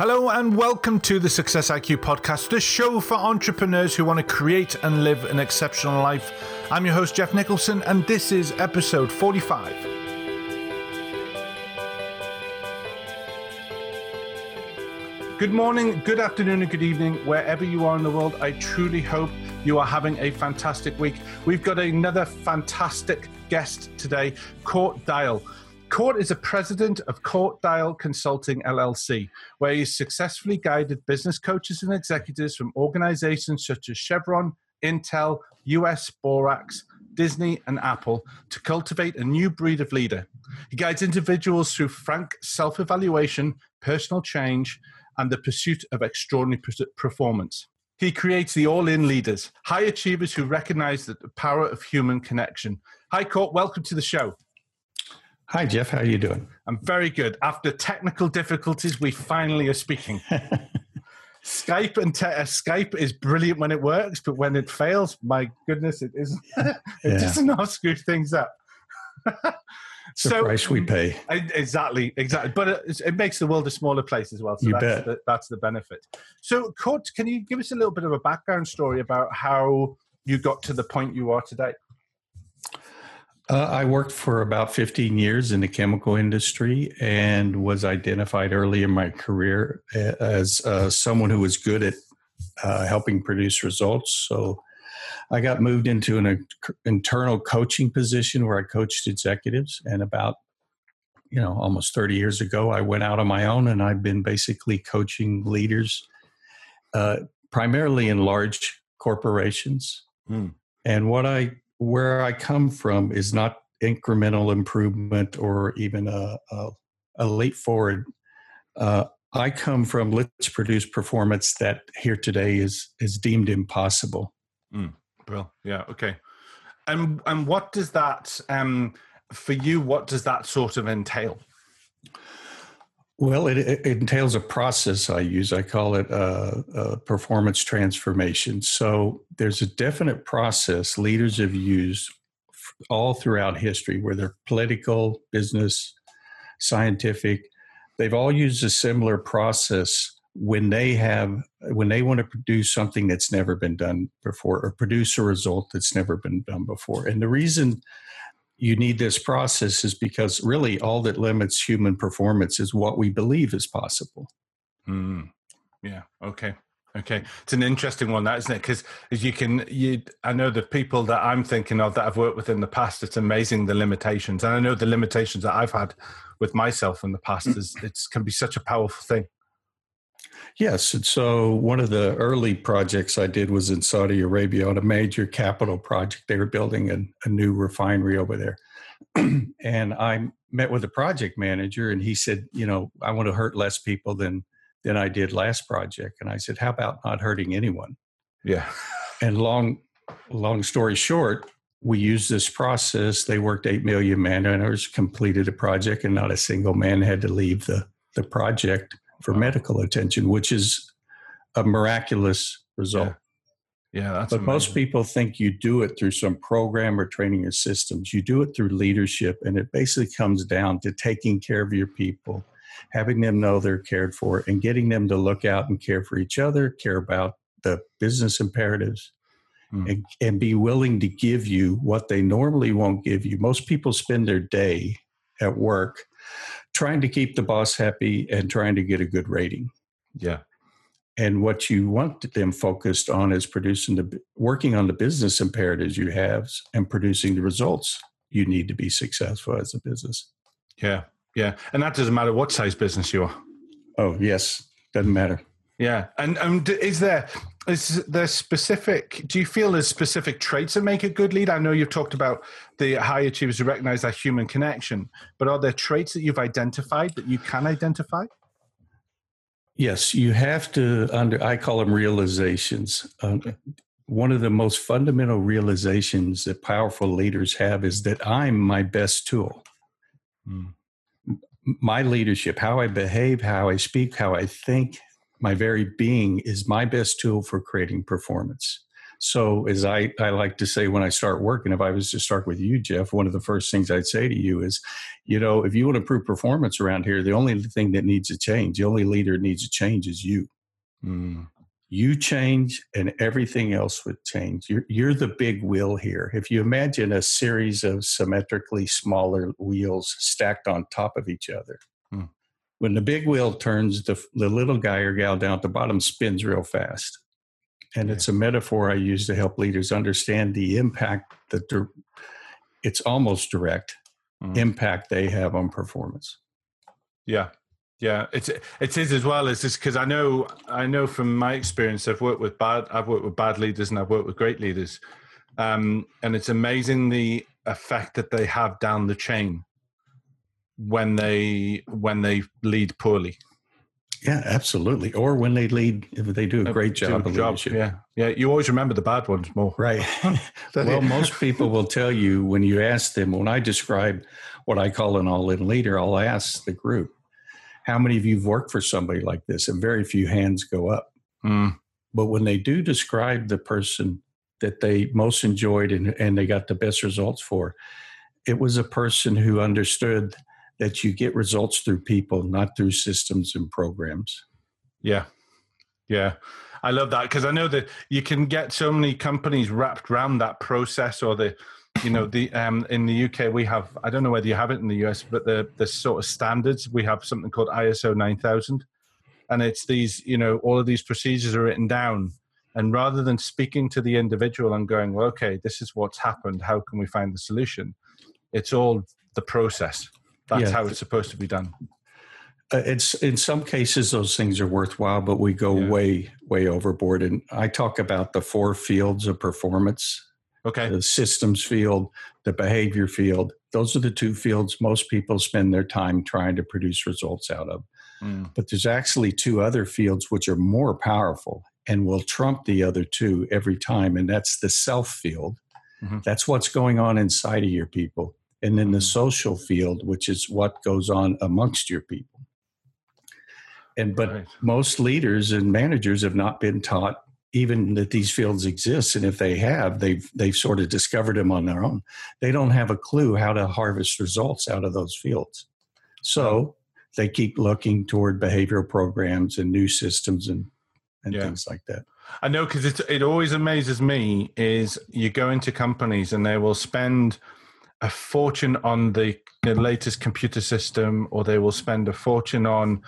Hello and welcome to the Success IQ podcast, the show for entrepreneurs who want to create and live an exceptional life. I'm your host, Jeff Nicholson, and this is episode 45. Good morning, good afternoon, and good evening, wherever you are in the world. I truly hope you are having a fantastic week. We've got another fantastic guest today, Cort Dial. Cort is a president of Cort Dial Consulting LLC, where he's successfully guided business coaches and executives from organizations such as Chevron, Intel, US Borax, Disney, and Apple to cultivate a new breed of leader. He guides individuals through frank self evaluation, personal change, and the pursuit of extraordinary performance. He creates the all in leaders, high achievers who recognize the power of human connection. Hi, Cort. Welcome to the show. Hi, Jeff. How are you doing? I'm very good. After technical difficulties, we finally are speaking. Skype and te- uh, Skype is brilliant when it works, but when it fails, my goodness, it isn't. it yeah. doesn't know screw things up. it's so, the price we pay. Exactly, exactly. But it, it, makes the world a smaller place as well. So you that's bet. The, that's the benefit. So, Cort, can you give us a little bit of a background story about how you got to the point you are today? Uh, I worked for about 15 years in the chemical industry and was identified early in my career as uh, someone who was good at uh, helping produce results. So I got moved into an internal coaching position where I coached executives. And about, you know, almost 30 years ago, I went out on my own and I've been basically coaching leaders, uh, primarily in large corporations. Mm. And what I where I come from is not incremental improvement or even a, a, a leap forward. Uh, I come from let's produce performance that here today is is deemed impossible. Mm, well, yeah, okay. And and what does that um, for you? What does that sort of entail? Well, it, it, entails a process I use. I call it a, a, performance transformation. So there's a definite process leaders have used all throughout history, whether political, business, scientific. They've all used a similar process when they have when they want to produce something that's never been done before or produce a result that's never been done before. And the reason you need this process is because really all that limits human performance is what we believe is possible. Mm. Yeah. Okay. Okay, it's an interesting one, that isn't it? Because as you can, you, I know the people that I'm thinking of that I've worked with in the past. It's amazing the limitations, and I know the limitations that I've had with myself in the past is it can be such a powerful thing. Yes, and so one of the early projects I did was in Saudi Arabia on a major capital project. They were building a, a new refinery over there, and I met with the project manager, and he said, "You know, I want to hurt less people than." than I did last project. And I said, how about not hurting anyone? Yeah. and long, long story short, we used this process. They worked 8 million man hours, completed a project, and not a single man had to leave the, the project for wow. medical attention, which is a miraculous result. Yeah. Yeah, but amazing. most people think you do it through some program or training or systems. You do it through leadership, and it basically comes down to taking care of your people, having them know they're cared for, and getting them to look out and care for each other, care about the business imperatives, mm. and, and be willing to give you what they normally won't give you. Most people spend their day at work trying to keep the boss happy and trying to get a good rating. Yeah. And what you want them focused on is producing the working on the business imperatives you have and producing the results you need to be successful as a business. Yeah. Yeah, and that doesn't matter what size business you are. Oh yes, doesn't matter. Yeah, and um, is there is there specific? Do you feel there's specific traits that make a good lead? I know you've talked about the high achievers who recognize that human connection, but are there traits that you've identified that you can identify? Yes, you have to. Under I call them realizations. Um, one of the most fundamental realizations that powerful leaders have is that I'm my best tool. Mm my leadership, how I behave, how I speak, how I think, my very being is my best tool for creating performance. So, as I, I like to say when I start working, if I was to start with you, Jeff, one of the first things I'd say to you is, you know, if you want to improve performance around here, the only thing that needs to change, the only leader that needs to change is you. Mm. You change and everything else would change. You're, you're the big wheel here. If you imagine a series of symmetrically smaller wheels stacked on top of each other. When the big wheel turns, the, the little guy or gal down at the bottom spins real fast. And it's a metaphor I use to help leaders understand the impact that it's almost direct mm. impact they have on performance. Yeah, yeah, it's it is as well as just because I know I know from my experience I've worked with bad I've worked with bad leaders and I've worked with great leaders, um, and it's amazing the effect that they have down the chain when they when they lead poorly. Yeah, absolutely. Or when they lead, if they do a great job of leadership. Yeah, yeah. You always remember the bad ones more, right? well, most people will tell you when you ask them. When I describe what I call an all-in leader, I'll ask the group, "How many of you've worked for somebody like this?" And very few hands go up. Mm. But when they do describe the person that they most enjoyed and, and they got the best results for, it was a person who understood that you get results through people, not through systems and programs. Yeah. Yeah. I love that because I know that you can get so many companies wrapped around that process or the you know the um in the UK we have I don't know whether you have it in the US but the the sort of standards we have something called ISO 9000 and it's these you know all of these procedures are written down and rather than speaking to the individual and going well okay this is what's happened how can we find the solution it's all the process that's yeah. how it's supposed to be done. Uh, it's in some cases those things are worthwhile, but we go yeah. way way overboard. And I talk about the four fields of performance. Okay. The systems field, the behavior field. Those are the two fields most people spend their time trying to produce results out of. Mm. But there's actually two other fields which are more powerful and will trump the other two every time. And that's the self field. Mm-hmm. That's what's going on inside of your people and then the mm-hmm. social field, which is what goes on amongst your people. And but right. most leaders and managers have not been taught even that these fields exist, and if they have, they've they've sort of discovered them on their own. They don't have a clue how to harvest results out of those fields, so they keep looking toward behavioral programs and new systems and and yeah. things like that. I know because it it always amazes me is you go into companies and they will spend a fortune on the, the latest computer system or they will spend a fortune on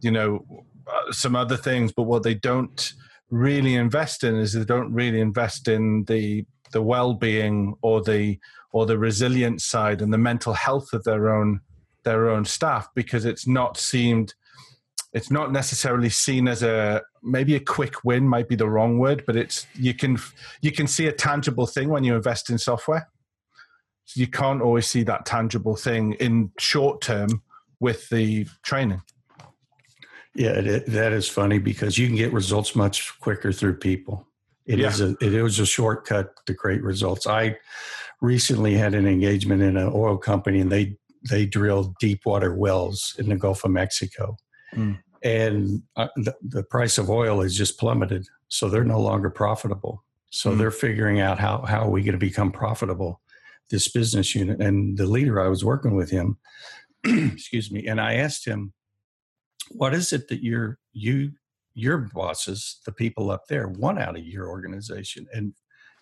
you know uh, some other things. But what they don't really invest in is they don't really invest in the the well-being or the or the resilient side and the mental health of their own their own staff because it's not seemed it's not necessarily seen as a maybe a quick win might be the wrong word but it's you can you can see a tangible thing when you invest in software you can't always see that tangible thing in short term with the training. Yeah, it, that is funny because you can get results much quicker through people. It yeah. is a it was a shortcut to great results. I recently had an engagement in an oil company, and they they drill deep water wells in the Gulf of Mexico, mm. and uh, the, the price of oil has just plummeted, so they're no longer profitable. So mm. they're figuring out how how are we going to become profitable this business unit and the leader I was working with him, excuse me, and I asked him, "What is it that your you your bosses, the people up there, want out of your organization?" And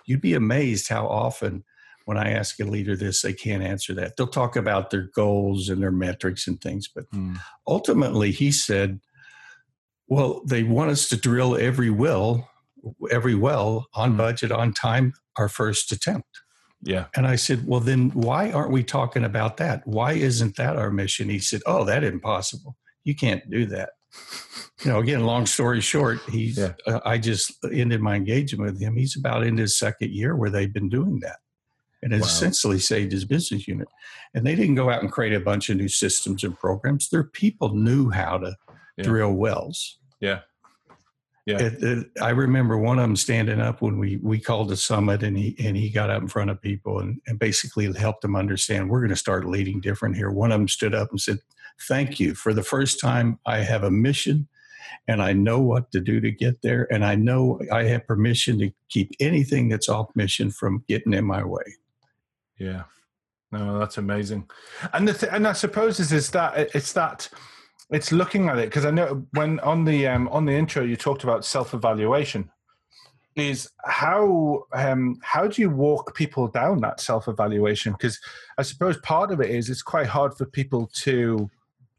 you'd be amazed how often when I ask a leader this, they can't answer that. They'll talk about their goals and their metrics and things, but mm. ultimately, he said, "Well, they want us to drill every well." every well on mm. budget on time our first attempt yeah. And I said, well, then why aren't we talking about that? Why isn't that our mission? He said, oh, that impossible. You can't do that. You know, again, long story short, he's, yeah. uh, I just ended my engagement with him. He's about in his second year where they've been doing that and wow. essentially saved his business unit. And they didn't go out and create a bunch of new systems and programs. Their people knew how to yeah. drill wells. Yeah. Yeah. It, it, I remember one of them standing up when we we called the summit, and he and he got up in front of people and, and basically helped them understand we're going to start leading different here. One of them stood up and said, "Thank you for the first time. I have a mission, and I know what to do to get there, and I know I have permission to keep anything that's off mission from getting in my way. Yeah, no, that's amazing. And the th- and I suppose is is that it's that it's looking at it because I know when on the um, on the intro you talked about self evaluation. Is how um, how do you walk people down that self evaluation? Because I suppose part of it is it's quite hard for people to.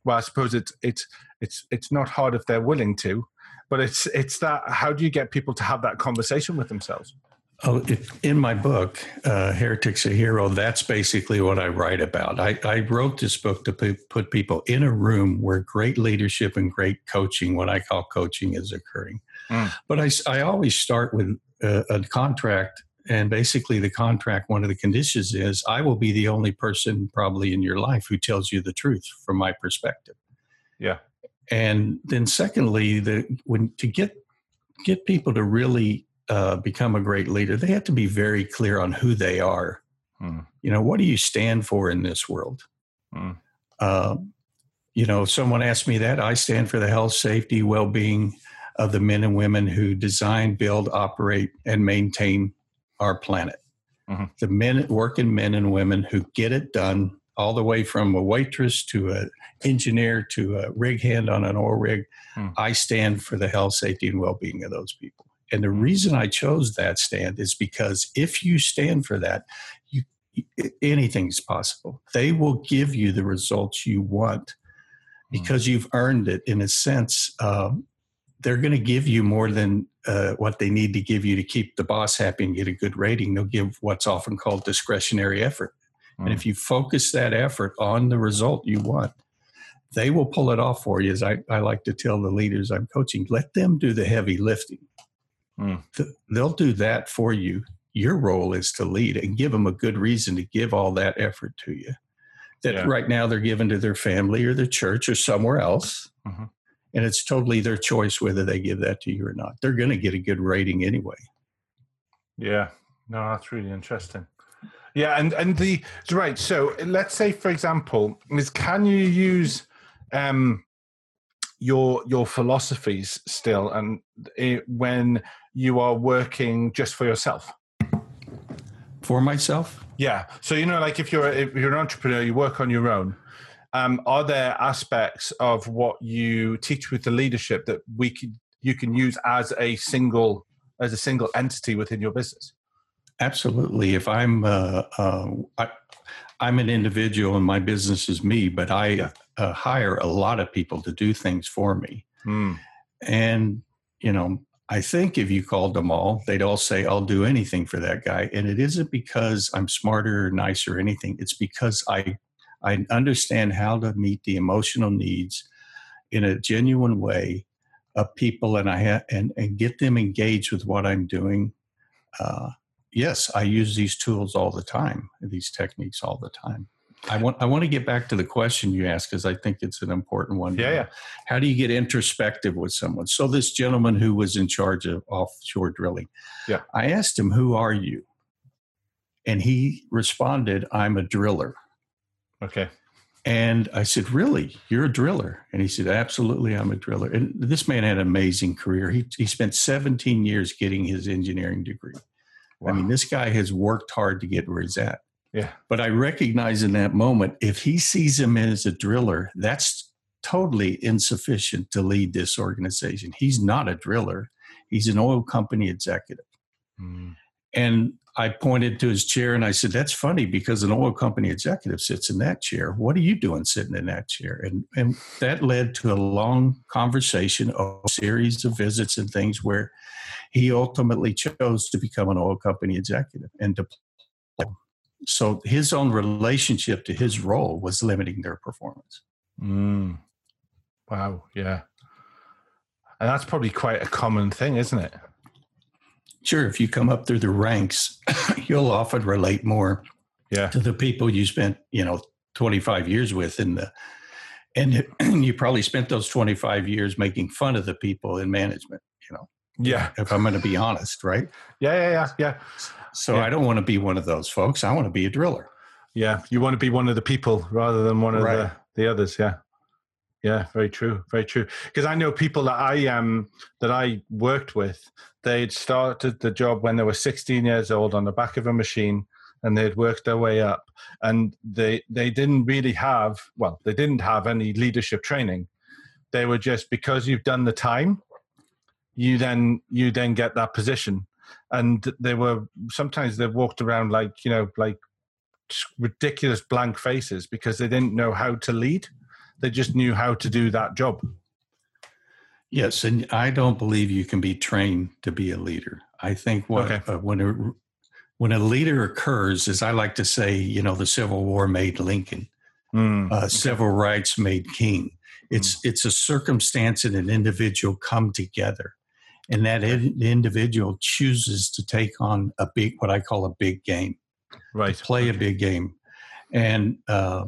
Well, I suppose it's it's it's it's not hard if they're willing to, but it's it's that how do you get people to have that conversation with themselves? Oh, in my book, uh, Heretics to Heroes, that's basically what I write about. I, I wrote this book to put people in a room where great leadership and great coaching, what I call coaching, is occurring. Mm. But I, I always start with a, a contract. And basically, the contract, one of the conditions is I will be the only person probably in your life who tells you the truth from my perspective. Yeah. And then, secondly, the when to get get people to really uh, become a great leader, they have to be very clear on who they are. Hmm. You know, what do you stand for in this world? Hmm. Uh, you know, if someone asked me that. I stand for the health, safety, well being of the men and women who design, build, operate, and maintain our planet. Mm-hmm. The men, working men and women who get it done, all the way from a waitress to an engineer to a rig hand on an oil rig. Mm. I stand for the health, safety, and well being of those people. And the reason I chose that stand is because if you stand for that, you, anything's possible. They will give you the results you want hmm. because you've earned it in a sense. Um, they're going to give you more than uh, what they need to give you to keep the boss happy and get a good rating. They'll give what's often called discretionary effort. Mm. And if hmm. you focus that effort on the result you want, they will pull it off for you. As I, I like to tell the leaders I'm coaching, let them do the heavy lifting. Mm. They'll do that for you. Your role is to lead and give them a good reason to give all that effort to you. That yeah. right now they're given to their family or their church or somewhere else. Mm-hmm. And it's totally their choice whether they give that to you or not. They're going to get a good rating anyway. Yeah. No, that's really interesting. Yeah, and and the right. So let's say, for example, is can you use um, your your philosophies still, and it, when you are working just for yourself? For myself? Yeah. So you know, like if you're if you're an entrepreneur, you work on your own. Um, are there aspects of what you teach with the leadership that we can you can use as a single as a single entity within your business? Absolutely. If I'm uh, uh, I, I'm an individual and my business is me, but I uh, hire a lot of people to do things for me. Mm. And you know, I think if you called them all, they'd all say, I'll do anything for that guy. And it isn't because I'm smarter or nicer or anything. It's because I, I understand how to meet the emotional needs in a genuine way of people and I ha- and, and get them engaged with what I'm doing. Uh, yes, I use these tools all the time, these techniques all the time. I want I want to get back to the question you asked because I think it's an important one. Yeah, yeah. How do you get introspective with someone? So this gentleman who was in charge of offshore drilling, yeah, I asked him, "Who are you?" And he responded, "I'm a driller." Okay. And I said, Really? You're a driller? And he said, Absolutely, I'm a driller. And this man had an amazing career. He, he spent 17 years getting his engineering degree. Wow. I mean, this guy has worked hard to get where he's at. Yeah. But I recognize in that moment, if he sees him as a driller, that's totally insufficient to lead this organization. He's not a driller, he's an oil company executive. Mm. And I pointed to his chair and I said, That's funny because an oil company executive sits in that chair. What are you doing sitting in that chair? And, and that led to a long conversation, a series of visits and things where he ultimately chose to become an oil company executive and to so his own relationship to his role was limiting their performance. Mm. Wow. Yeah. And that's probably quite a common thing, isn't it? Sure. If you come up through the ranks, you'll often relate more yeah. to the people you spent, you know, 25 years with in the, and you probably spent those 25 years making fun of the people in management, you know. Yeah. If I'm going to be honest, right? Yeah, yeah, yeah, yeah. So yeah. I don't want to be one of those folks. I want to be a driller. Yeah, you want to be one of the people rather than one of right. the, the others. Yeah, Yeah, very true, very true. Because I know people that I um that I worked with, they'd started the job when they were 16 years old on the back of a machine, and they'd worked their way up, and they they didn't really have well, they didn't have any leadership training. They were just because you've done the time, you then you then get that position, and they were sometimes they walked around like you know like ridiculous blank faces because they didn't know how to lead they just knew how to do that job. Yes, and I don't believe you can be trained to be a leader. I think what okay. uh, when a when a leader occurs, as I like to say, you know, the Civil War made Lincoln, mm, uh, okay. civil rights made King. It's mm. it's a circumstance and an individual come together, and that in, individual chooses to take on a big, what I call a big game, right? play okay. a big game, and uh,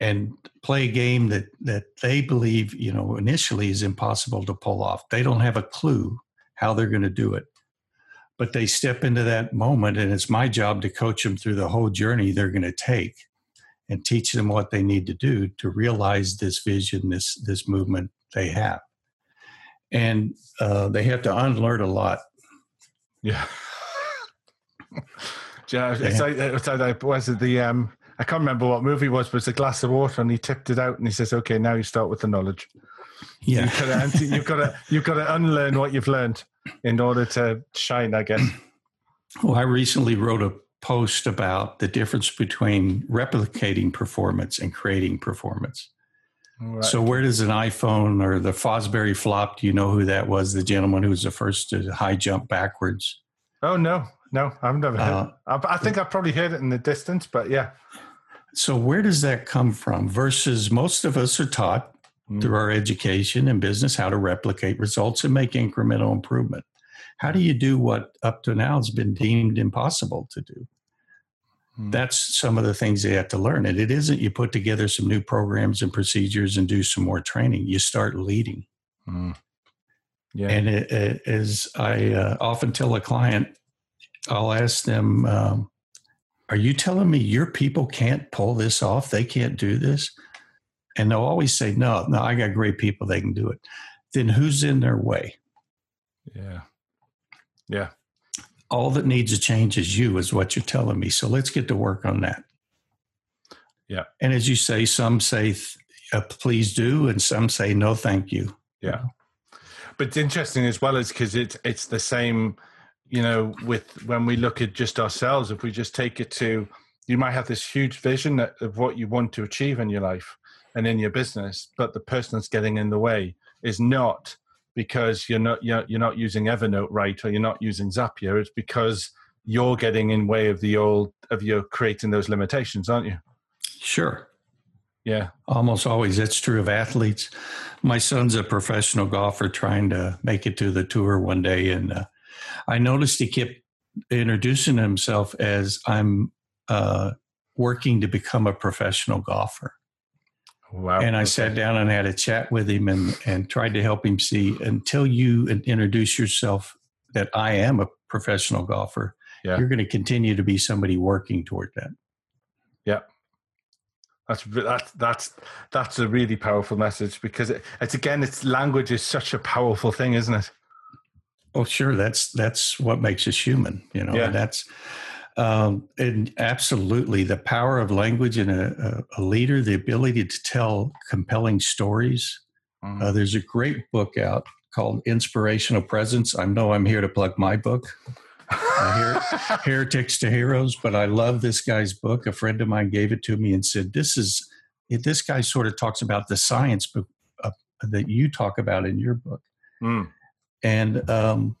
and play a game that that they believe you know initially is impossible to pull off they don't have a clue how they're going to do it but they step into that moment and it's my job to coach them through the whole journey they're going to take and teach them what they need to do to realize this vision this this movement they have and uh, they have to unlearn a lot yeah yeah, it's like, it's like, was it the um I can't remember what movie it was, but it's a glass of water, and he tipped it out, and he says, "Okay, now you start with the knowledge." Yeah, you've got to you've got to unlearn what you've learned in order to shine, I guess. Well, I recently wrote a post about the difference between replicating performance and creating performance. Right. So, where does an iPhone or the Fosbury flop? Do you know who that was? The gentleman who was the first to high jump backwards. Oh no, no, I've never heard. Uh, I think I've probably heard it in the distance, but yeah. So where does that come from? Versus most of us are taught mm. through our education and business how to replicate results and make incremental improvement. How do you do what up to now has been deemed impossible to do? Mm. That's some of the things they have to learn. And it isn't you put together some new programs and procedures and do some more training. You start leading. Mm. Yeah. And it, it, as I uh, often tell a client, I'll ask them, um, Are you telling me your people can't pull this off? They can't do this? And they'll always say, No, no, I got great people. They can do it. Then who's in their way? Yeah. Yeah. All that needs to change is you, is what you're telling me. So let's get to work on that. Yeah. And as you say, some say, uh, please do, and some say, no, thank you. Yeah. But it's interesting as well as because it's it's the same you know, with when we look at just ourselves, if we just take it to, you might have this huge vision of what you want to achieve in your life and in your business, but the person that's getting in the way is not because you're not you're, you're not using Evernote right or you're not using Zapier. It's because you're getting in way of the old of your creating those limitations, aren't you? Sure. Yeah. Almost always. That's true of athletes. My son's a professional golfer trying to make it to the tour one day, and uh, I noticed he kept introducing himself as I'm uh, working to become a professional golfer. Wow. And I okay. sat down and had a chat with him and, and tried to help him see until you introduce yourself that I am a professional golfer, yeah. you're going to continue to be somebody working toward that. Yeah. That's that's that's that's a really powerful message because it, it's again, it's language is such a powerful thing, isn't it? Oh, sure. That's that's what makes us human. You know, yeah. that's um, and absolutely the power of language in a, a, leader, the ability to tell compelling stories. Mm-hmm. Uh, there's a great book out called Inspirational Presence. I know I'm here to plug my book, uh, Her- Heretics to Heroes, but I love this guy's book. A friend of mine gave it to me and said, "This is this guy sort of talks about the science book, uh, that you talk about in your book." Mm and um,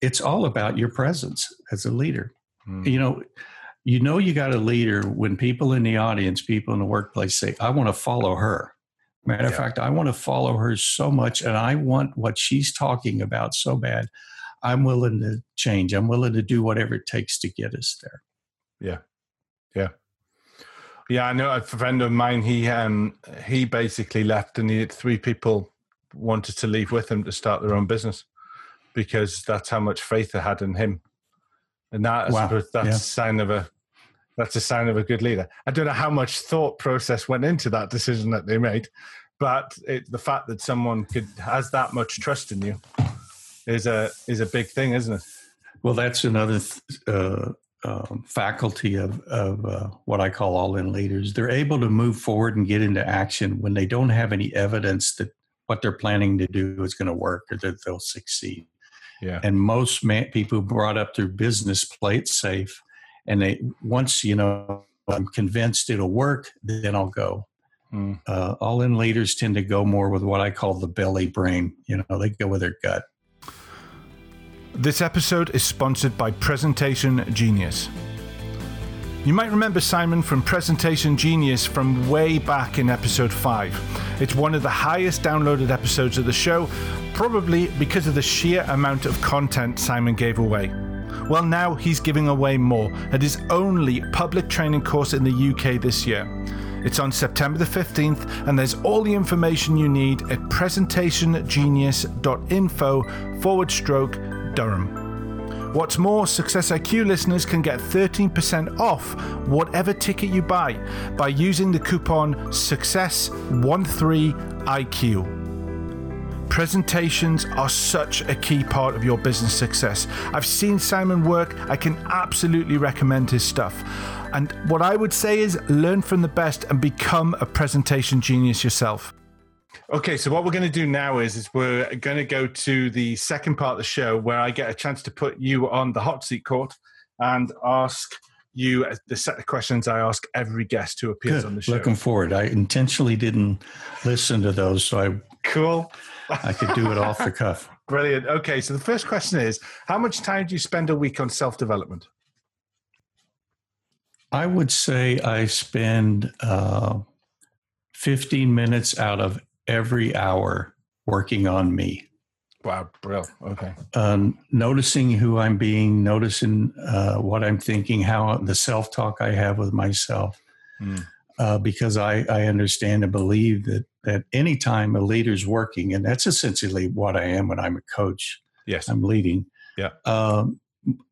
it's all about your presence as a leader. Mm. You know, you know you got a leader when people in the audience, people in the workplace say, "I want to follow her." Matter yeah. of fact, I want to follow her so much, and I want what she's talking about so bad. I'm willing to change. I'm willing to do whatever it takes to get us there. Yeah, yeah, yeah. I know a friend of mine. He um he basically left, and he had three people wanted to leave with him to start their own business because that's how much faith they had in him. And that wow. that's yeah. a sign of a that's a sign of a good leader. I don't know how much thought process went into that decision that they made, but it, the fact that someone could has that much trust in you is a is a big thing, isn't it? Well, that's another uh, um, faculty of, of uh, what I call all in leaders. They're able to move forward and get into action when they don't have any evidence that what they're planning to do is going to work or that they'll succeed. Yeah. And most man, people brought up their business play it safe, and they once you know I'm convinced it'll work, then I'll go. Mm. Uh, all in leaders tend to go more with what I call the belly brain. You know, they go with their gut. This episode is sponsored by Presentation Genius. You might remember Simon from Presentation Genius from way back in episode 5. It's one of the highest downloaded episodes of the show, probably because of the sheer amount of content Simon gave away. Well, now he's giving away more at his only public training course in the UK this year. It's on September the 15th, and there's all the information you need at presentationgenius.info forward stroke Durham. What's more, Success IQ listeners can get 13% off whatever ticket you buy by using the coupon Success13IQ. Presentations are such a key part of your business success. I've seen Simon work, I can absolutely recommend his stuff. And what I would say is learn from the best and become a presentation genius yourself. Okay, so what we're going to do now is, is we're going to go to the second part of the show where I get a chance to put you on the hot seat Cort and ask you the set of questions I ask every guest who appears Good. on the show. Looking forward. I intentionally didn't listen to those, so I cool. I could do it off the cuff. Brilliant. Okay, so the first question is: How much time do you spend a week on self development? I would say I spend uh, 15 minutes out of every hour working on me. Wow, brilliant. Okay. Um, noticing who I'm being, noticing uh, what I'm thinking, how the self talk I have with myself. Mm. Uh, because I, I understand and believe that that anytime a leader's working, and that's essentially what I am when I'm a coach. Yes. I'm leading. Yeah. Um,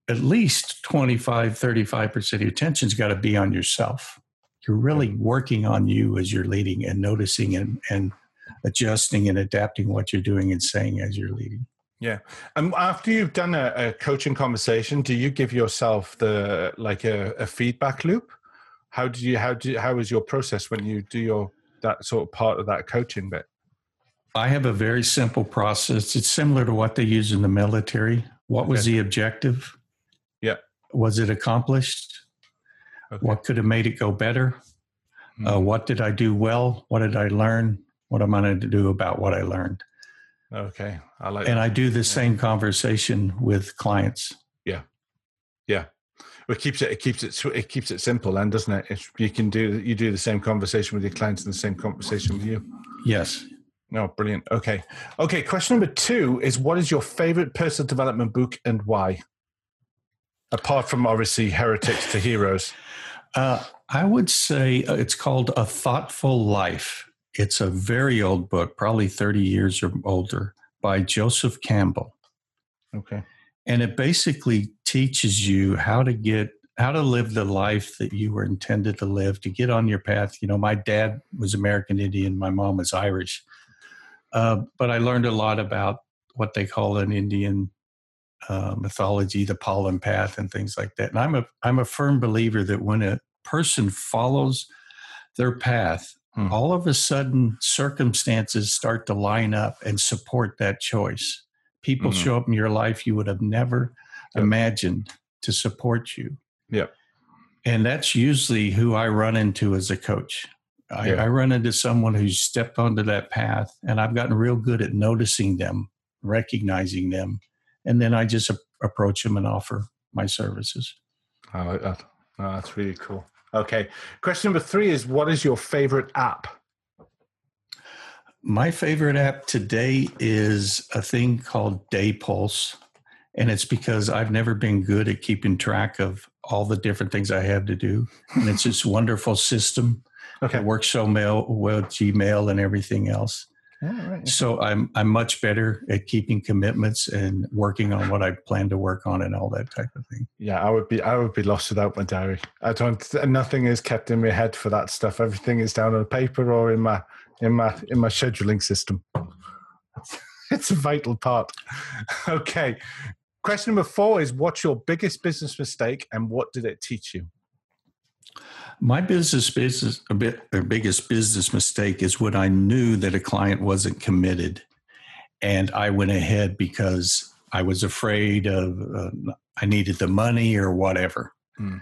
at least 25, 35% of your attention's got to be on yourself. You're really working on you as you're leading and noticing and, and adjusting and adapting what you're doing and saying as you're leading. Yeah. And after you've done a, a coaching conversation, do you give yourself the like a, a feedback loop? How do you how do you, how is your process when you do your that sort of part of that coaching bit? I have a very simple process. It's similar to what they use in the military. What okay. was the objective? Yeah. Was it accomplished? Okay. What could have made it go better? Mm-hmm. Uh, what did I do well? What did I learn? What am I going to do about what I learned? Okay, I like. And that. I do the same conversation with clients. Yeah, yeah. Well, it keeps it it keeps it it keeps it simple, and doesn't it? If you can do you do the same conversation with your clients and the same conversation with you. Yes. No, brilliant. Okay, okay. Question number two is: What is your favorite personal development book and why? Apart from obviously Heretics to Heroes. Uh, I would say uh, it's called A Thoughtful Life. It's a very old book, probably 30 years or older, by Joseph Campbell. Okay. And it basically teaches you how to get how to live the life that you were intended to live to get on your path you know my dad was american indian my mom was irish uh, but i learned a lot about what they call an indian uh, mythology the pollen path and things like that and i'm a i'm a firm believer that when a person follows their path hmm. all of a sudden circumstances start to line up and support that choice people mm-hmm. show up in your life you would have never yep. imagined to support you. Yep. And that's usually who I run into as a coach. I, I, run into someone who's stepped onto that path, and I've gotten real good at noticing them, recognizing them, and then I just a- approach them and offer my services. I like that. Oh, that's really cool. Okay. Question number three is What is your favorite app? My favorite app today is a thing called DaPulse. And it's because I've never been good at keeping track of all the different things I have to do. And it's this wonderful system. Okay. It works so well with Gmail and everything else. Right. So I'm I'm much better at keeping commitments and working on what I plan to work on and all that type of thing. Yeah, I would be I would be lost without my diary. I don't nothing is kept in my head for that stuff. Everything is down on paper or in my in my in my scheduling system. It's a vital part. Okay. Question number four is what's your biggest business mistake and what did it teach you? My business business a bit biggest business mistake is when I knew that a client wasn't committed, and I went ahead because I was afraid of uh, I needed the money or whatever, mm.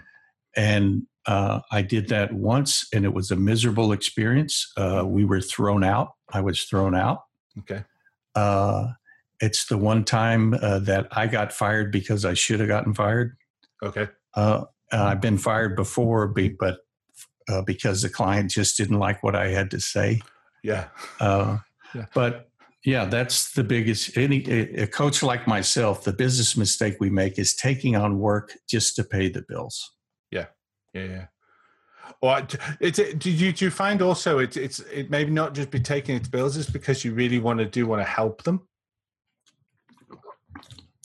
and uh, I did that once, and it was a miserable experience. Uh, we were thrown out. I was thrown out. Okay. Uh, it's the one time uh, that I got fired because I should have gotten fired. Okay. Uh, I've been fired before, but uh, because the client just didn't like what I had to say. Yeah. Uh, yeah. But yeah, that's the biggest. Any a coach like myself, the business mistake we make is taking on work just to pay the bills. Yeah. Yeah. Yeah. Or it's it, did you do you find also it's it's it maybe not just be taking its bills, it's because you really want to do want to help them.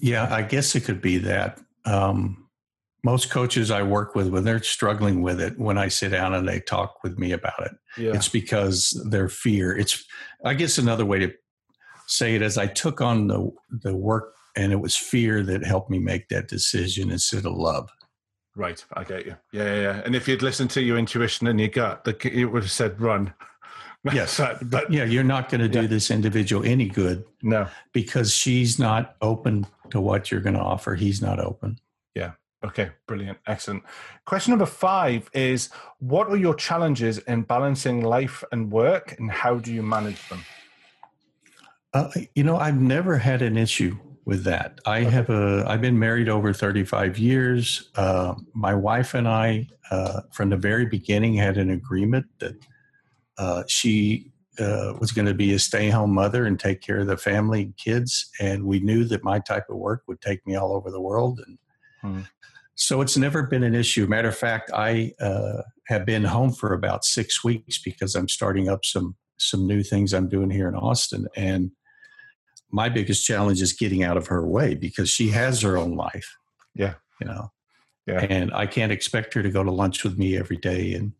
Yeah, I guess it could be that. Um, most coaches I work with, when they're struggling with it, when I sit down and they talk with me about it, yeah. it's because their fear. It's, I guess, another way to say it is I took on the the work, and it was fear that helped me make that decision instead of love. Right, I get you. Yeah, yeah, yeah. And if you'd listened to your intuition and your gut, the, it would have said run. Yes, but, but yeah, you're not going to do yeah. this individual any good. No, because she's not open to what you're going to offer. He's not open. Okay, brilliant. Excellent. Question number five is What are your challenges in balancing life and work, and how do you manage them? Uh, you know, I've never had an issue with that. I have a, I've been married over 35 years. Uh, my wife and I, uh, from the very beginning, had an agreement that uh, she uh, was going to be a stay home mother and take care of the family and kids. And we knew that my type of work would take me all over the world. And hmm. so it's never been an issue. Matter of fact, I uh, have been home for about six weeks because I'm starting up some some new things I'm doing here in Austin. And my biggest challenge is getting out of her way because she has her own life. Yeah. You know. Yeah. And I can't expect her to go to lunch with me every day and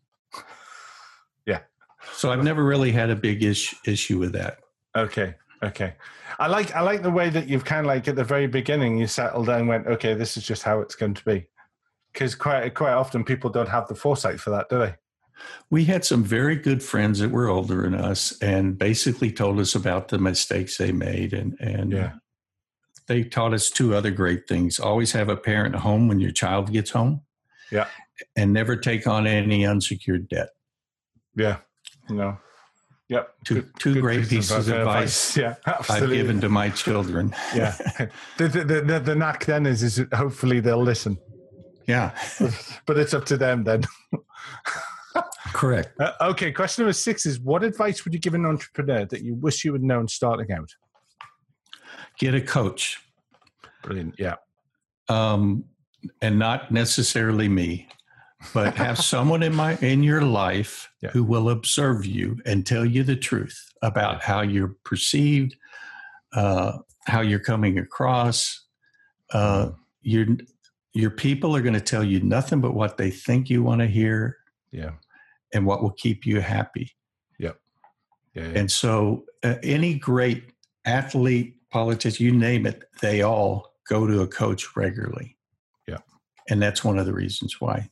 yeah. so I've never really had a big issue issue with that. Okay. Okay. I like I like the way that you've kind of like at the very beginning you settled down and went, okay, this is just how it's going to be. Because quite quite often people don't have the foresight for that, do they? We had some very good friends that were older than us and basically told us about the mistakes they made and and yeah. they taught us two other great things. Always have a parent home when your child gets home. Yeah. And never take on any unsecured debt. Yeah. No. Yep. Two, good, two good great pieces of advice, advice. Yeah, absolutely. I've given to my children. yeah. The, the, the, the, knack then is, is hopefully they'll listen. Yeah. but it's up to them then. Correct. Uh, okay. Question number six is what advice would you give an entrepreneur that you wish you had known starting out? Get a coach. Brilliant. Yeah. Um, and not necessarily me but have someone in my in your life yeah. who will observe you and tell you the truth about how you're perceived, uh, how you're coming across. Uh, mm-hmm. your your people are going to tell you nothing but what they think you want to hear. Yeah, and what will keep you happy. Yep. Yeah. yeah. And so, uh, any great athlete, politician, you name it, they all go to a coach regularly. Yeah. And that's one of the reasons why.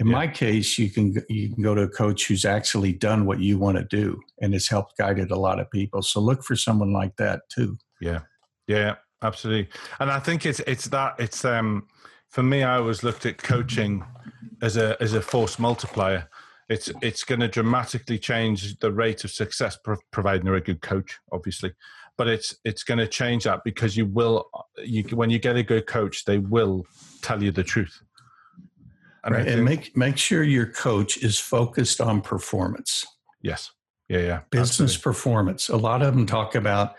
In yeah. my case, you can you can go to a coach who's actually done what you want to do and has helped guided a lot of people. So look for someone like that too. Yeah, yeah, absolutely. And I think it's it's that it's um for me. I always looked at coaching as a as a force multiplier. It's it's going to dramatically change the rate of success, providing you're a good coach, obviously. But it's it's going to change that because you will you when you get a good coach, they will tell you the truth right. and make make sure your coach is focused on performance. Yes. Yeah. Yeah. Business Absolutely. performance. A lot of them talk about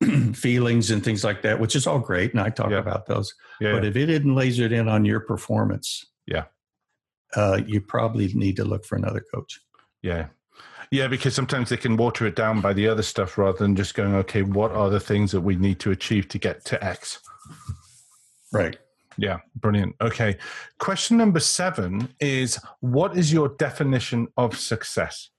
feelings and things like that, which is all great, and I talk yeah. about those. Yeah, but yeah. if it didn't laser in on your performance, yeah, uh, you probably need to look for another coach. Yeah, yeah, because sometimes they can water it down by the other stuff rather than just going, okay, what are the things that we need to achieve to get to X? Right. Yeah, brilliant. Okay. Question number seven is What is your definition of success?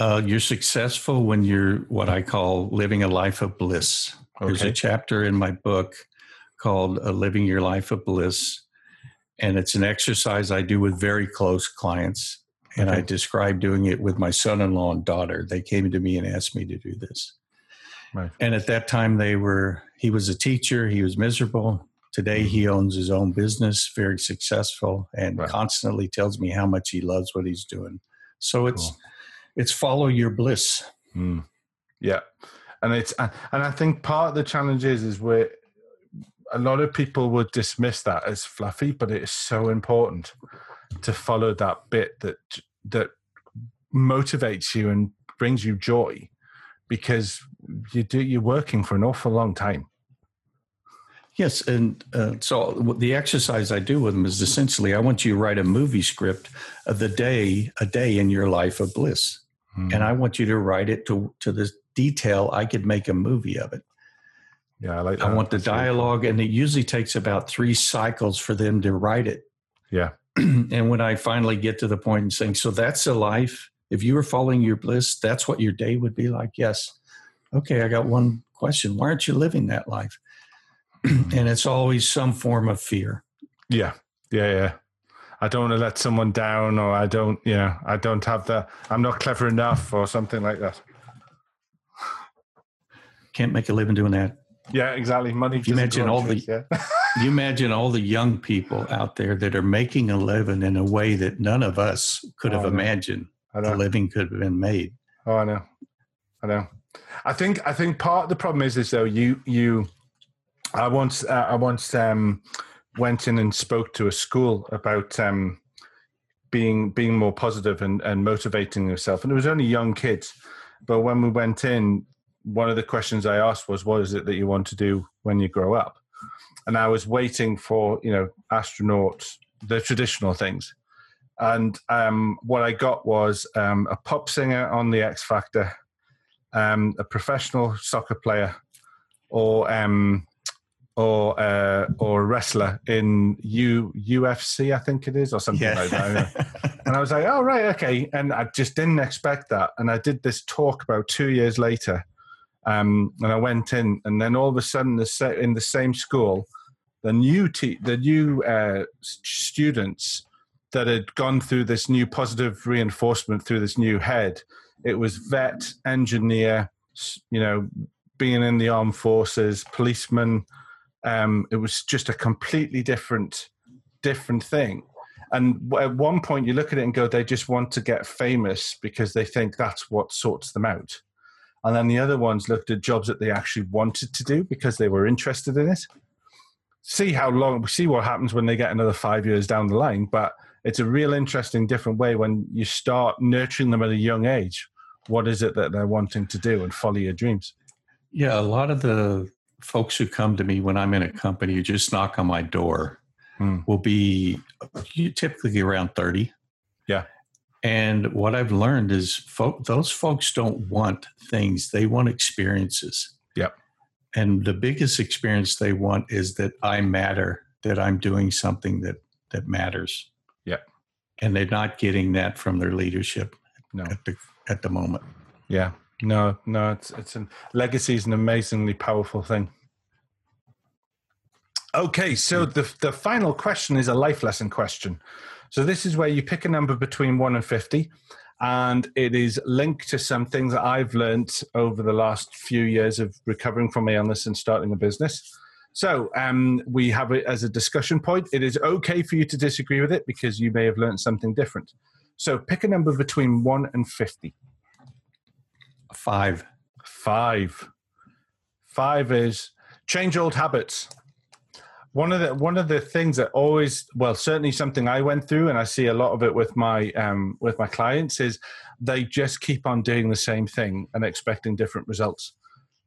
Uh, you're successful when you're what I call living a life of bliss. Okay. There's a chapter in my book called uh, Living Your Life of Bliss. And it's an exercise I do with very close clients. And okay. I describe doing it with my son in law and daughter. They came to me and asked me to do this. Right. And at that time, they were, he was a teacher, he was miserable. Today, he owns his own business, very successful, and constantly tells me how much he loves what he's doing. So it's, cool. it's follow your bliss. Mm. Yeah. And it's, and I think part of the challenge is, is where a lot of people would dismiss that as fluffy, but it is so important to follow that bit that that motivates you and brings you joy because you do you're working for an awful long time. Yes, and uh, so the exercise I do with them is essentially I want you to write a movie script of the day, a day in your life of bliss, hmm. and I want you to write it to to the detail I could make a movie of it. Yeah, I like. That. I want the dialogue, and it usually takes about three cycles for them to write it. Yeah. and when I finally get to the point and saying, "So that's a life. If you were following your bliss, that's what your day would be like." Yes. Okay, I got one question. Why aren't you living that life? and it's always some form of fear. Yeah. Yeah. Yeah. I don't want to let someone down, or I don't, you know, I don't have that. I'm not clever enough, or something like that. Can't make a living doing that. Yeah, exactly. Money. You imagine all the yeah. you imagine all the young people out there that are making a living in a way that none of us could oh, have imagined the living could have been made. Oh, I know, I know. I think I think part of the problem is is though you you, I once uh, I once um, went in and spoke to a school about um, being being more positive and, and motivating yourself, and it was only young kids. But when we went in, one of the questions I asked was, "What is it that you want to do when you grow up?" And I was waiting for you know astronauts, the traditional things, and um, what I got was um, a pop singer on the X Factor, um, a professional soccer player, or um, or uh, or a wrestler in U, UFC, I think it is, or something yeah. like that. and I was like, oh right, okay. And I just didn't expect that. And I did this talk about two years later um, and I went in, and then all of a sudden, the in the same school, the new te- the new uh, students that had gone through this new positive reinforcement through this new head. It was vet, engineer, you know, being in the armed forces, policeman. Um, it was just a completely different, different thing. And at one point, you look at it and go, they just want to get famous because they think that's what sorts them out and then the other ones looked at jobs that they actually wanted to do because they were interested in it. See how long, see what happens when they get another five years down the line. But it's a real interesting, different way when you start nurturing them at a young age. What is it that they're wanting to do and follow your dreams? Yeah, a lot of the folks who come to me when I'm in a company who just knock on my door hmm. will be typically around 30. Yeah. And what I've learned is folk, those folks don't want things, they want experiences. Yep. And the biggest experience they want is that I matter, that I'm doing something that that matters. Yep. And they're not getting that from their leadership no. at the at the moment. Yeah. No, no, it's it's an legacy is an amazingly powerful thing. Okay, so hmm. the the final question is a life lesson question. So this is where you pick a number between 1 and 50 and it is linked to some things that I've learned over the last few years of recovering from my illness and starting a business. So um, we have it as a discussion point. It is okay for you to disagree with it because you may have learned something different. So pick a number between 1 and 50. 5. 5. 5 is change old habits one of the one of the things that always well certainly something i went through and i see a lot of it with my um, with my clients is they just keep on doing the same thing and expecting different results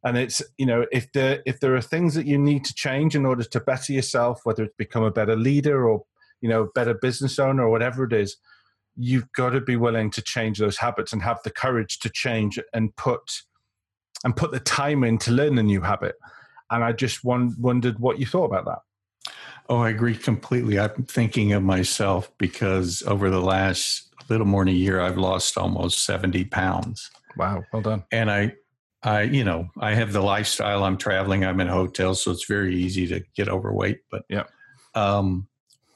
and it's you know if there if there are things that you need to change in order to better yourself whether it's become a better leader or you know better business owner or whatever it is you've got to be willing to change those habits and have the courage to change and put and put the time in to learn a new habit and i just wondered what you thought about that Oh, I agree completely. I'm thinking of myself because over the last little more than a year, I've lost almost 70 pounds. Wow, well done. And I, I, you know, I have the lifestyle. I'm traveling. I'm in hotels, so it's very easy to get overweight. But yeah, um,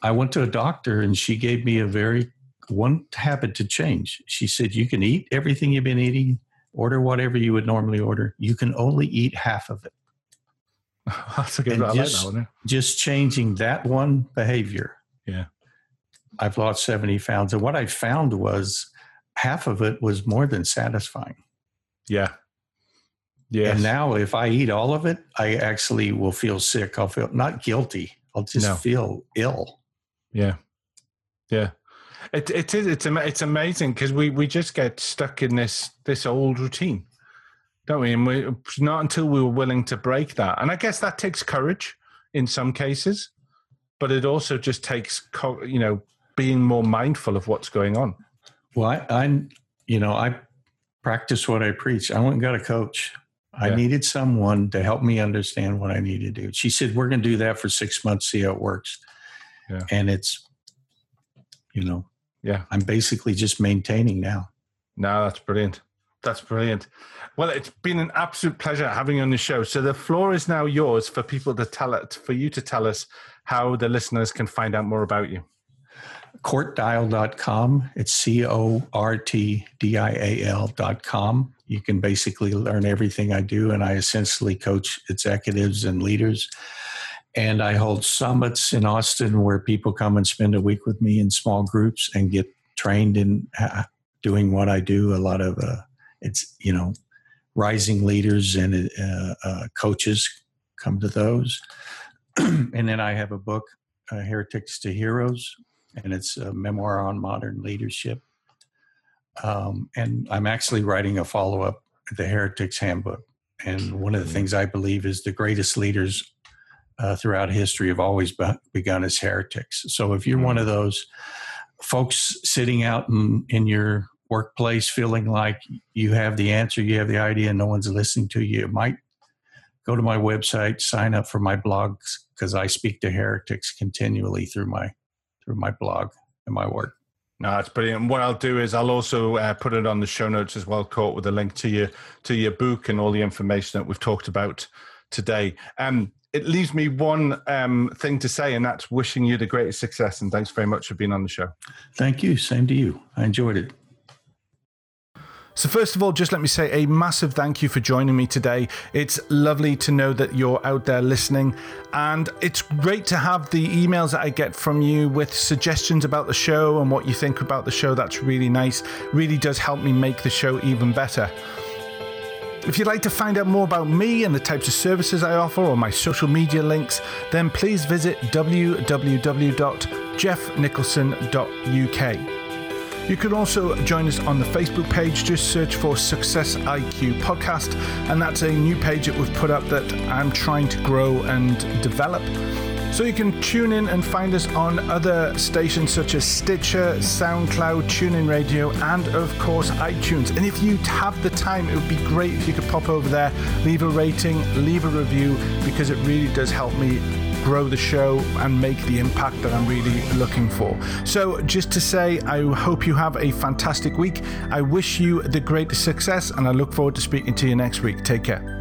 I went to a doctor, and she gave me a very one habit to change. She said, "You can eat everything you've been eating, order whatever you would normally order. You can only eat half of it." That's a good. Just, like that one. Just changing that one behavior. Yeah. I've lost 70 pounds. And what I found was half of it was more than satisfying. Yeah. Yeah. And now if I eat all of it, I actually will feel sick. I'll feel not guilty. I'll just no. feel ill. Yeah. Yeah. It, it is it's it's amazing because we, we just get stuck in this this old routine, don't we? And we not until we were willing to break that. And I guess that takes courage in some cases, but it also just takes you know being more mindful of what's going on. Well, I, I you know, I practice what I preach. I went and got a coach. I yeah. needed someone to help me understand what I need to do. She said, "We're going to do that for six months, see how it works." Yeah. And it's, you know, yeah, I'm basically just maintaining now. No, that's brilliant. That's brilliant. Well, it's been an absolute pleasure having you on the show. So the floor is now yours for people to tell it, for you to tell us how the listeners can find out more about you cortdial.com. It's C O R T D I A L.com. You can basically learn everything I do, and I essentially coach executives and leaders. And I hold summits in Austin where people come and spend a week with me in small groups and get trained in uh, doing what I do. A lot of uh, it's you know rising leaders and uh, uh, coaches come to those. and then I have a book, uh, Heretics to Heroes, and it's a memoir on modern leadership. Um, and I'm actually writing a follow up, The Heretics Handbook. And one of the mm-hmm. things I believe is the greatest leaders uh, throughout history have always be- begun as heretics. So if you're one of mm-hmm. those folks sitting out in, in your workplace feeling like you have the answer, you have the idea, and no one's listening to you, might go to my website, sign up for my blogs because I speak to heretics continually through my through my blog and my work. No, that's brilliant. What I'll do is I'll also uh, put it on the show notes as well, Cort, with a link to your to your book and all the information that we've talked about today. Um, it leaves me one um, thing to say, and that's wishing you the greatest success. And thanks very much for being on the show. Thank you. Same to you. I enjoyed it. So, first of all, just let me say a massive thank you for joining me today. It's lovely to know that you're out there listening, and it's great to have the emails that I get from you with suggestions about the show and what you think about the show. That's really nice, really does help me make the show even better. If you'd like to find out more about me and the types of services I offer or my social media links, then please visit www.jeffnicholson.uk. You can also join us on the Facebook page. Just search for Success IQ Podcast, and that's a new page that we've put up that I'm trying to grow and develop. So you can tune in and find us on other stations such as Stitcher, SoundCloud, TuneIn Radio, and of course iTunes. And if you have the time, it would be great if you could pop over there, leave a rating, leave a review, because it really does help me grow the show and make the impact that I'm really looking for. So, just to say, I hope you have a fantastic week. I wish you the greatest success, and I look forward to speaking to you next week. Take care.